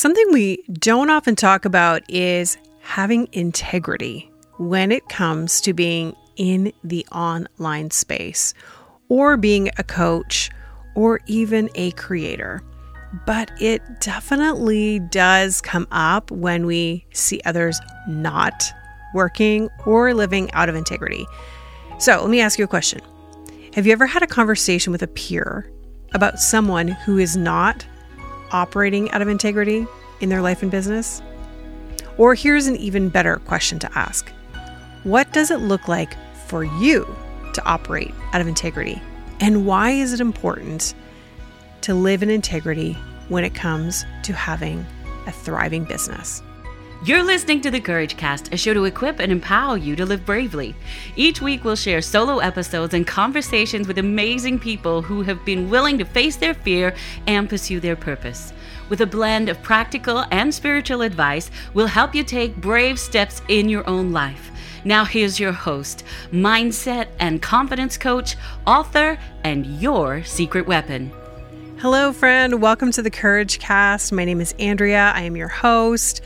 Something we don't often talk about is having integrity when it comes to being in the online space or being a coach or even a creator. But it definitely does come up when we see others not working or living out of integrity. So let me ask you a question Have you ever had a conversation with a peer about someone who is not operating out of integrity in their life and business? Or here's an even better question to ask What does it look like for you to operate out of integrity? And why is it important to live in integrity when it comes to having a thriving business? You're listening to the Courage Cast, a show to equip and empower you to live bravely. Each week, we'll share solo episodes and conversations with amazing people who have been willing to face their fear and pursue their purpose. With a blend of practical and spiritual advice, we'll help you take brave steps in your own life. Now, here's your host, mindset and confidence coach, author, and your secret weapon. Hello, friend. Welcome to the Courage Cast. My name is Andrea. I am your host,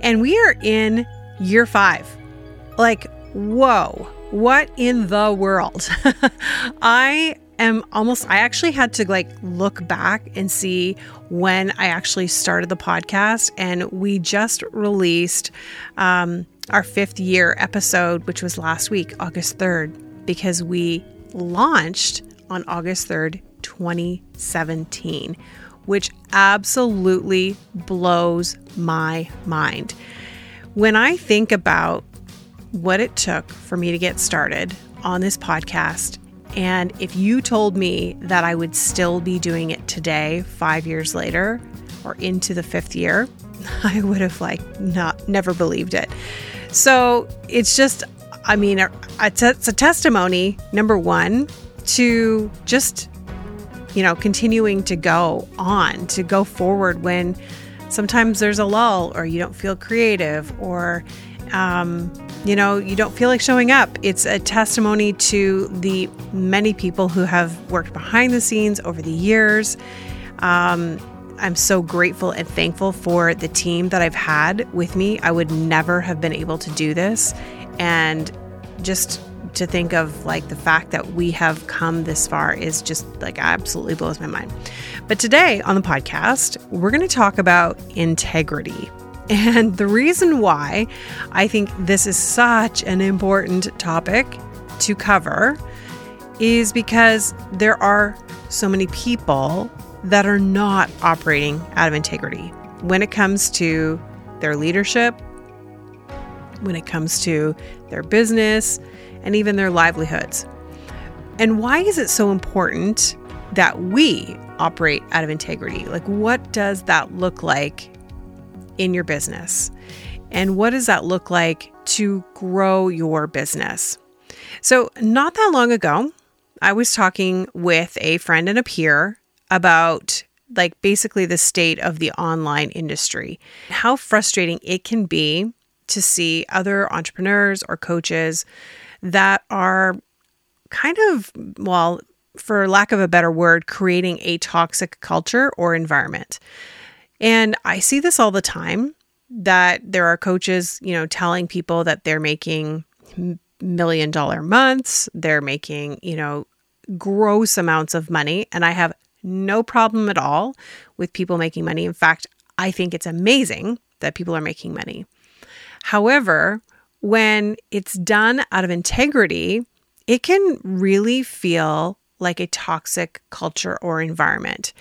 and we are in year five. Like, whoa, what in the world? I am almost, I actually had to like look back and see when I actually started the podcast, and we just released um, our fifth year episode, which was last week, August 3rd, because we launched on August 3rd, 2017, which absolutely blows my mind. When I think about what it took for me to get started on this podcast, and if you told me that I would still be doing it today, five years later, or into the fifth year, I would have like not never believed it. So it's just, I mean, it's a, testimony, number one, to just you know, continuing to go on, to go forward when sometimes there's a lull or you don't feel creative or, um, you know, you don't feel like showing up. It's a testimony to the many people who have worked behind the scenes over the years. Um, I'm so grateful and thankful for the team that I've had with me. I would never have been able to do this. And just to think of like the fact that we have come this far is just like absolutely blows my mind. But today on the podcast, we're going to talk about integrity. And the reason why I think this is such an important topic to cover is because there are so many people that are not operating out of integrity when it comes to their leadership, when it comes to their business, and even their livelihoods. And why is it so important that we operate out of integrity? Like, what does that look like in your business? And what does that look like to grow your business? So, not that long ago, I was talking with a friend and a peer about like basically the state of the online industry, how frustrating it can be to see other entrepreneurs or coaches that are kind of, well, for lack of a better word, creating a toxic culture or environment. And I see this all the time that there are coaches, you know, telling people that they're making million dollar months, they're making, you know, gross amounts of money. And I have no problem at all with people making money. In fact, I think it's amazing that people are making money. However, when it's done out of integrity, it can really feel like a toxic culture or environment.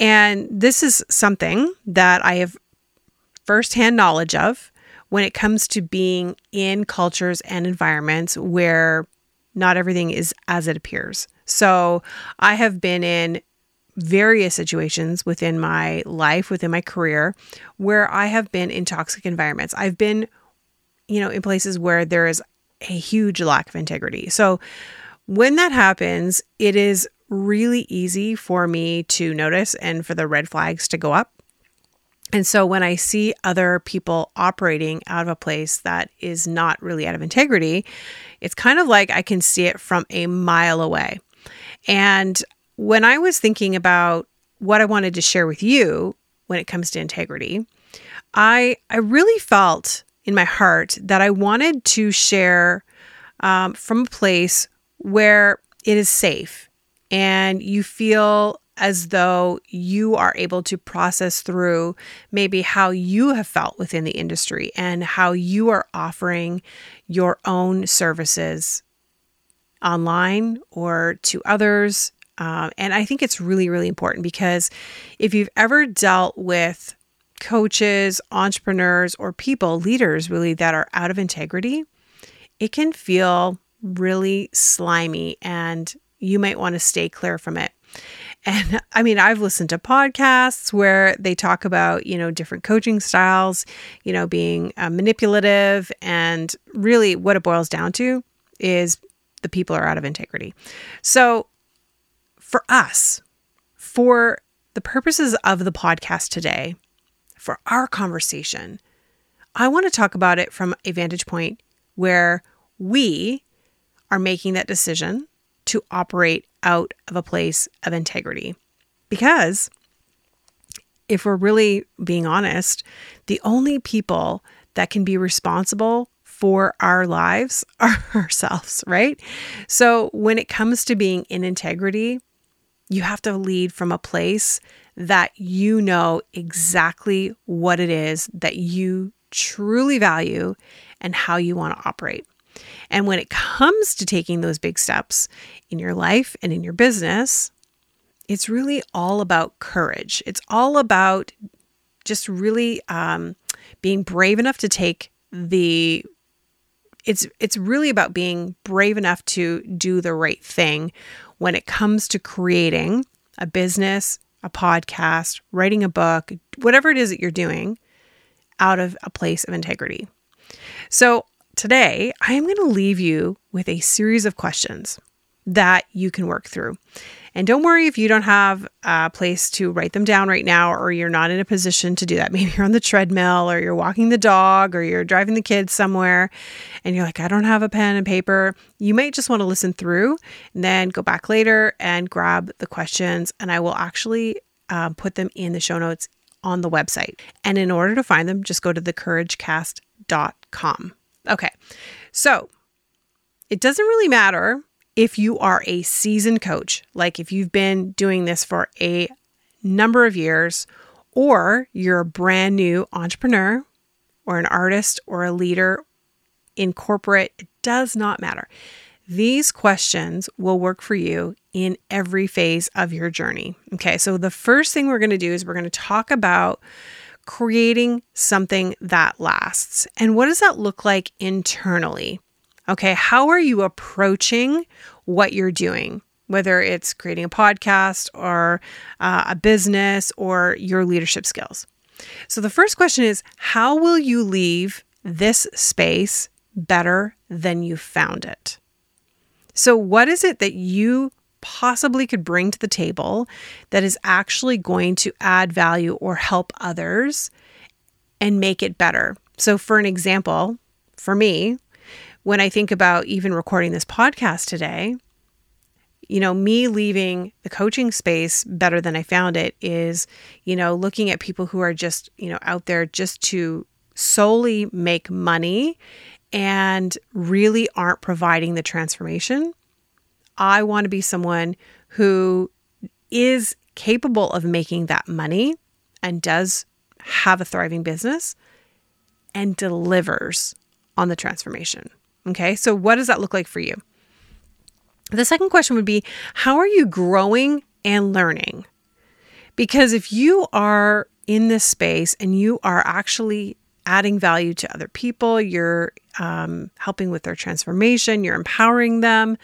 And this is something that I have firsthand knowledge of when it comes to being in cultures and environments where not everything is as it appears. So I have been in various situations within my life, within my career, where I have been in toxic environments. I've been you know, in places where there is a huge lack of integrity. So when that happens, it is really easy for me to notice and for the red flags to go up. And so when I see other people operating out of a place that is not really out of integrity, it's kind of like I can see it from a mile away. And when I was thinking about what I wanted to share with you when it comes to integrity, I I really felt in my heart that I wanted to share um, from a place where it is safe and you feel as though you are able to process through maybe how you have felt within the industry and how you are offering your own services online or to others. Um, and I think it's really, really important because if you've ever dealt with coaches, entrepreneurs, or people, leaders really, that are out of integrity, it can feel really slimy and you might want to stay clear from it. And I mean, I've listened to podcasts where they talk about, you know, different coaching styles, you know, being uh, manipulative. And really, what it boils down to is the people are out of integrity. So, for us, for the purposes of the podcast today, for our conversation, I want to talk about it from a vantage point where we are making that decision to operate out of a place of integrity. Because if we're really being honest, the only people that can be responsible for our lives are ourselves, right? So when it comes to being in integrity, you have to lead from a place that you know exactly what it is that you truly value and how you want to operate. And when it comes to taking those big steps in your life and in your business, it's really all about courage. It's all about just really um, being brave enough to take the it's it's really about being brave enough to do the right thing when it comes to creating a business a podcast, writing a book, whatever it is that you're doing out of a place of integrity. So, today I am going to leave you with a series of questions that you can work through. And don't worry if you don't have a place to write them down right now, or you're not in a position to do that. Maybe you're on the treadmill, or you're walking the dog, or you're driving the kids somewhere, and you're like, I don't have a pen and paper. You might just want to listen through and then go back later and grab the questions, and I will actually um, put them in the show notes on the website. And in order to find them, just go to thecouragecast.com. Okay, so it doesn't really matter if you are a seasoned coach, like if you've been doing this for a number of years, or you're a brand new entrepreneur, or an artist, or a leader in corporate, it does not matter. These questions will work for you in every phase of your journey. Okay, so the first thing we're going to do is we're going to talk about creating something that lasts. And what does that look like internally? Okay, how are you approaching what you're doing? Whether it's creating a podcast or uh, a business or your leadership skills. So, the first question is How will you leave this space better than you found it? So, what is it that you possibly could bring to the table that is actually going to add value or help others and make it better? So, for an example, for me, when I think about even recording this podcast today, you know, me leaving the coaching space better than I found it is, you know, looking at people who are just, you know, out there just to solely make money and really aren't providing the transformation. I want to be someone who is capable of making that money and does have a thriving business and delivers on the transformation. Okay, so what does that look like for you? The second question would be How are you growing and learning? Because if you are in this space and you are actually adding value to other people, you're um, helping with their transformation, you're empowering them,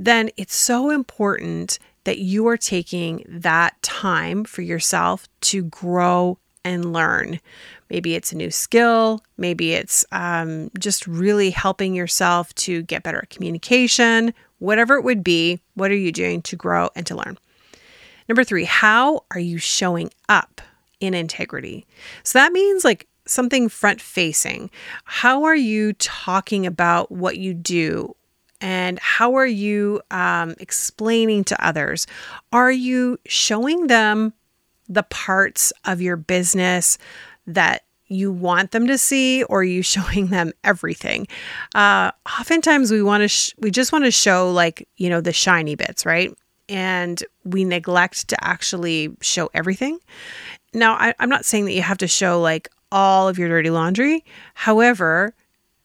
then it's so important that you are taking that time for yourself to grow and learn. Maybe it's a new skill. Maybe it's um, just really helping yourself to get better at communication. Whatever it would be, what are you doing to grow and to learn? Number three, how are you showing up in integrity? So that means like something front facing. How are you talking about what you do? And how are you um, explaining to others? Are you showing them the parts of your business that you want them to see or are you showing them everything? Uh, oftentimes we want to sh- we just want to show like you know the shiny bits right? And we neglect to actually show everything. Now I, i'm not saying that you have to show like all of your dirty laundry. However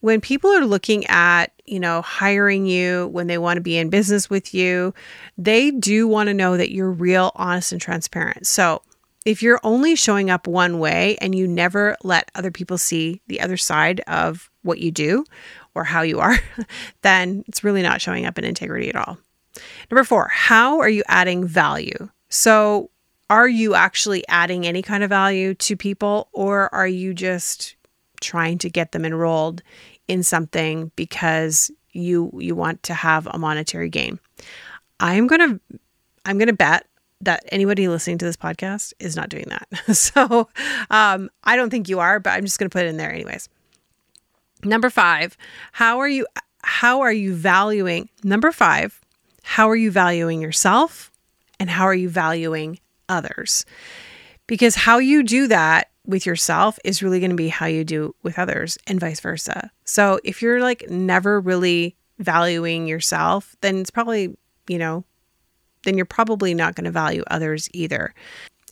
when people are looking at you know hiring you when they want to be in business with you they do want to know that you're real honest and transparent so if you're only showing up one way and you never let other people see the other side of what you do or how you are, then it's really not showing up in integrity at all. Number four, how are you adding value? So, are you actually adding any kind of value to people or are you just trying to get them enrolled in something because you you want to have a monetary gain? I'm going to I'm going to bet that anybody listening to this podcast is not doing that. so um, I don't think you are, but I'm just going to put it in there anyways. Number five, how are you? How are you valuing? Number five, how are you valuing yourself, and how are you valuing others? Because how you do that with yourself is really going to be how you do with others, and vice versa. So if you're like never really valuing yourself, then it's probably you know then you're probably not going to value others either.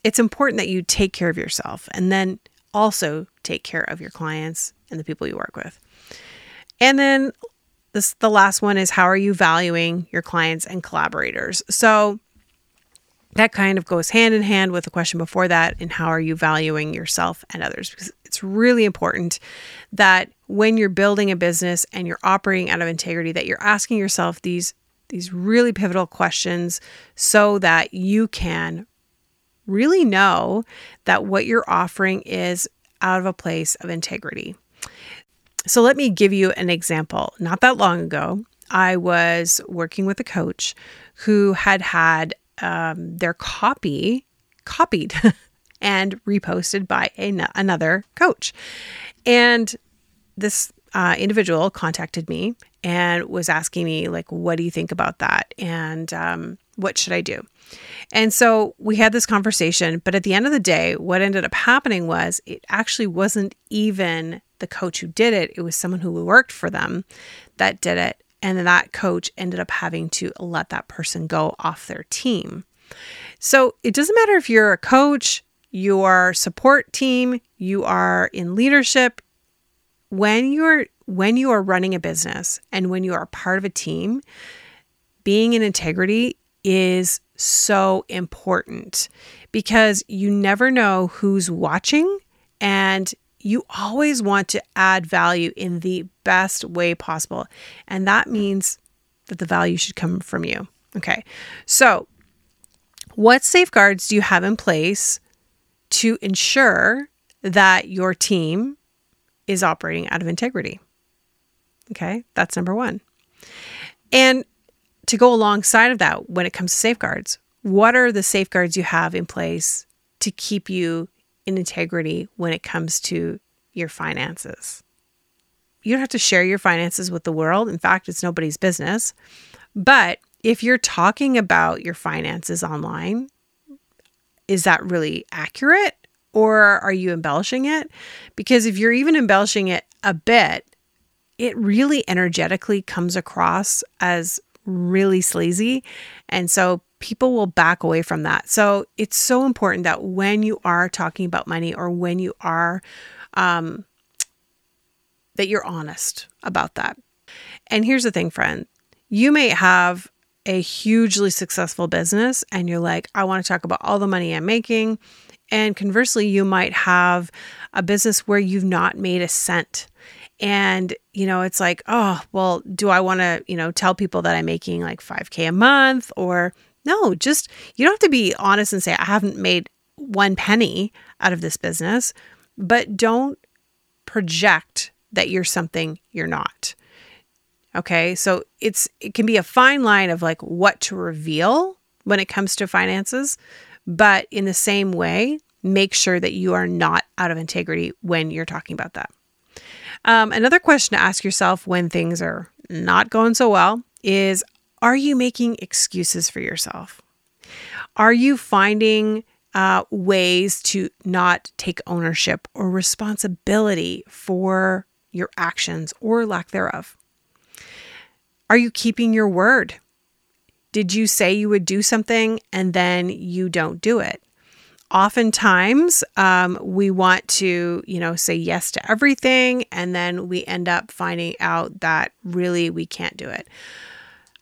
It's important that you take care of yourself and then also take care of your clients and the people you work with. And then this the last one is how are you valuing your clients and collaborators? So that kind of goes hand in hand with the question before that and how are you valuing yourself and others because it's really important that when you're building a business and you're operating out of integrity that you're asking yourself these these really pivotal questions so that you can really know that what you're offering is out of a place of integrity. So, let me give you an example. Not that long ago, I was working with a coach who had had um, their copy copied and reposted by a, another coach. And this uh, individual contacted me and was asking me like what do you think about that? And um, what should i do? And so we had this conversation but at the end of the day what ended up happening was it actually wasn't even the coach who did it. It was someone who worked for them that did it and then that coach ended up having to let that person go off their team. So it doesn't matter if you're a coach your support team you are in leadership when you're when you are running a business and when you are part of a team, being in integrity is so important because you never know who's watching and you always want to add value in the best way possible. And that means that the value should come from you. Okay. So, what safeguards do you have in place to ensure that your team is operating out of integrity? Okay, that's number one. And to go alongside of that, when it comes to safeguards, what are the safeguards you have in place to keep you in integrity when it comes to your finances? You don't have to share your finances with the world. In fact, it's nobody's business. But if you're talking about your finances online, is that really accurate or are you embellishing it? Because if you're even embellishing it a bit, it really energetically comes across as really sleazy. And so people will back away from that. So it's so important that when you are talking about money or when you are, um, that you're honest about that. And here's the thing, friend you may have a hugely successful business and you're like, I want to talk about all the money I'm making. And conversely, you might have a business where you've not made a cent and, you know, it's like, oh, well, do I want to, you know, tell people that I'm making like 5K a month or no, just you don't have to be honest and say, I haven't made one penny out of this business, but don't project that you're something you're not. Okay. So it's, it can be a fine line of like what to reveal when it comes to finances, but in the same way, make sure that you are not out of integrity when you're talking about that. Um, another question to ask yourself when things are not going so well is Are you making excuses for yourself? Are you finding uh, ways to not take ownership or responsibility for your actions or lack thereof? Are you keeping your word? Did you say you would do something and then you don't do it? Oftentimes, um, we want to, you know, say yes to everything, and then we end up finding out that really we can't do it.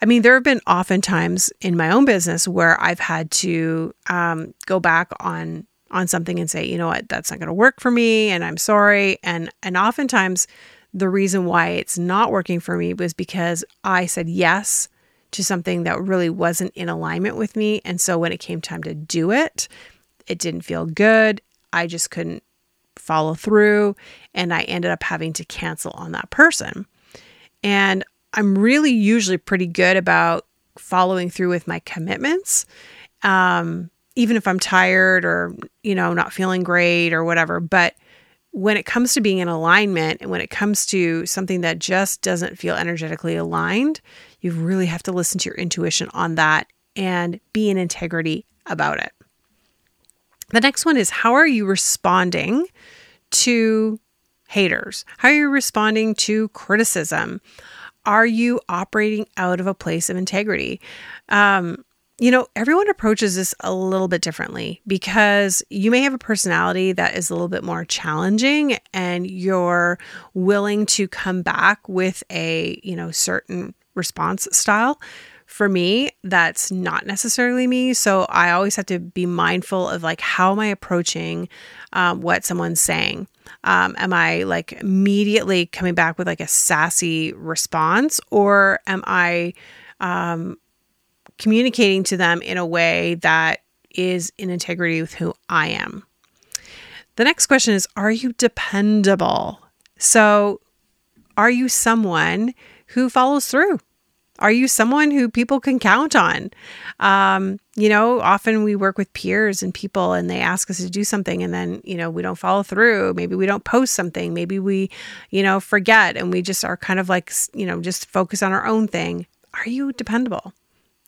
I mean, there have been oftentimes in my own business where I've had to um, go back on on something and say, you know what, that's not going to work for me, and I'm sorry. And and oftentimes, the reason why it's not working for me was because I said yes to something that really wasn't in alignment with me, and so when it came time to do it, it didn't feel good. I just couldn't follow through, and I ended up having to cancel on that person. And I'm really usually pretty good about following through with my commitments. Um, even if I'm tired or, you know, not feeling great or whatever. But when it comes to being in alignment and when it comes to something that just doesn't feel energetically aligned, you really have to listen to your intuition on that and be in integrity about it. The next one is how are you responding to haters? How are you responding to criticism? Are you operating out of a place of integrity? Um, you know, everyone approaches this a little bit differently because you may have a personality that is a little bit more challenging and you're willing to come back with a, you know, certain response style. For me, that's not necessarily me. So I always have to be mindful of like, how am I approaching um, what someone's saying? Um, am I like immediately coming back with like a sassy response or am I um, communicating to them in a way that is in integrity with who I am? The next question is Are you dependable? So, are you someone who follows through? Are you someone who people can count on? Um, you know, often we work with peers and people and they ask us to do something and then, you know, we don't follow through. Maybe we don't post something. Maybe we, you know, forget and we just are kind of like, you know, just focus on our own thing. Are you dependable?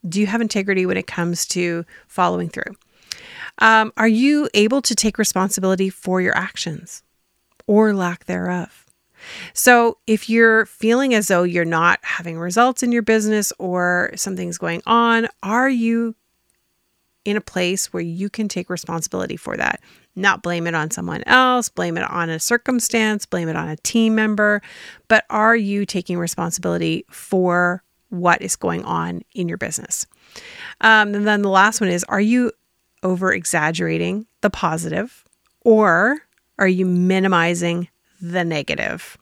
Do you have integrity when it comes to following through? Um, are you able to take responsibility for your actions or lack thereof? So, if you're feeling as though you're not having results in your business or something's going on, are you in a place where you can take responsibility for that? Not blame it on someone else, blame it on a circumstance, blame it on a team member, but are you taking responsibility for what is going on in your business? Um, and then the last one is Are you over exaggerating the positive or are you minimizing the negative.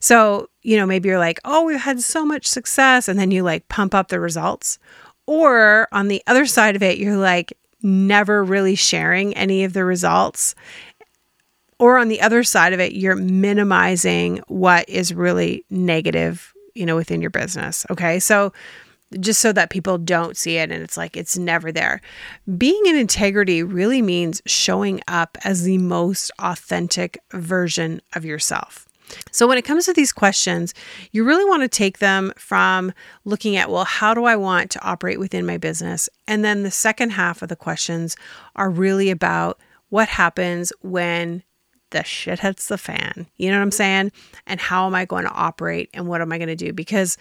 So, you know, maybe you're like, oh, we've had so much success. And then you like pump up the results. Or on the other side of it, you're like never really sharing any of the results. Or on the other side of it, you're minimizing what is really negative, you know, within your business. Okay. So, just so that people don't see it and it's like it's never there. Being in integrity really means showing up as the most authentic version of yourself. So, when it comes to these questions, you really want to take them from looking at, well, how do I want to operate within my business? And then the second half of the questions are really about what happens when the shit hits the fan. You know what I'm mm-hmm. saying? And how am I going to operate and what am I going to do? Because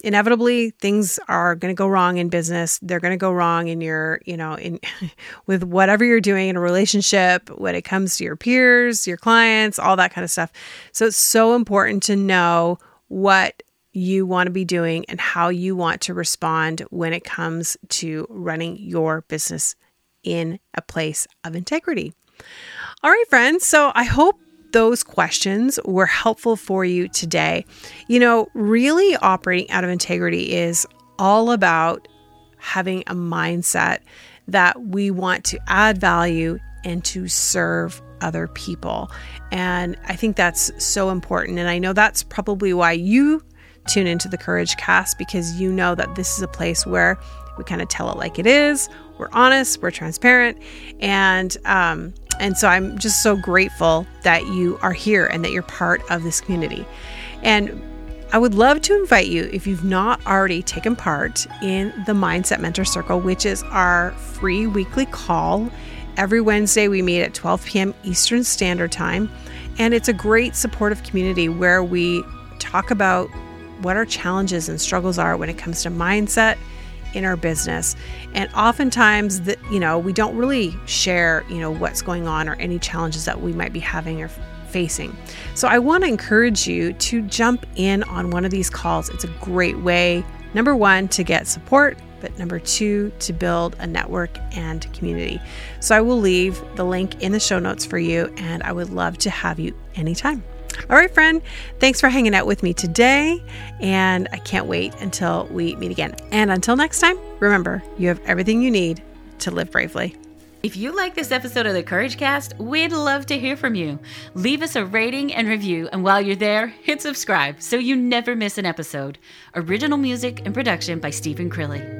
inevitably things are going to go wrong in business. They're going to go wrong in your you know in with whatever you're doing in a relationship when it comes to your peers your clients all that kind of stuff. So it's so important to know what you want to be doing and how you want to respond when it comes to running your business in a place of integrity. All right friends so i hope those questions were helpful for you today. You know, really operating out of integrity is all about having a mindset that we want to add value and to serve other people. And I think that's so important. And I know that's probably why you tune into the Courage Cast because you know that this is a place where we kind of tell it like it is. We're honest, we're transparent, and um, and so I'm just so grateful that you are here and that you're part of this community. And I would love to invite you, if you've not already taken part in the Mindset Mentor Circle, which is our free weekly call Every Wednesday, we meet at 12 p.m. Eastern Standard Time, and it's a great supportive community where we talk about what our challenges and struggles are when it comes to mindset in our business. And oftentimes that you know, we don't really share, you know, what's going on or any challenges that we might be having or facing. So I want to encourage you to jump in on one of these calls. It's a great way number 1 to get support but number two, to build a network and community. So I will leave the link in the show notes for you, and I would love to have you anytime. All right, friend, thanks for hanging out with me today, and I can't wait until we meet again. And until next time, remember, you have everything you need to live bravely. If you like this episode of the Courage Cast, we'd love to hear from you. Leave us a rating and review, and while you're there, hit subscribe so you never miss an episode. Original music and production by Stephen Crilly.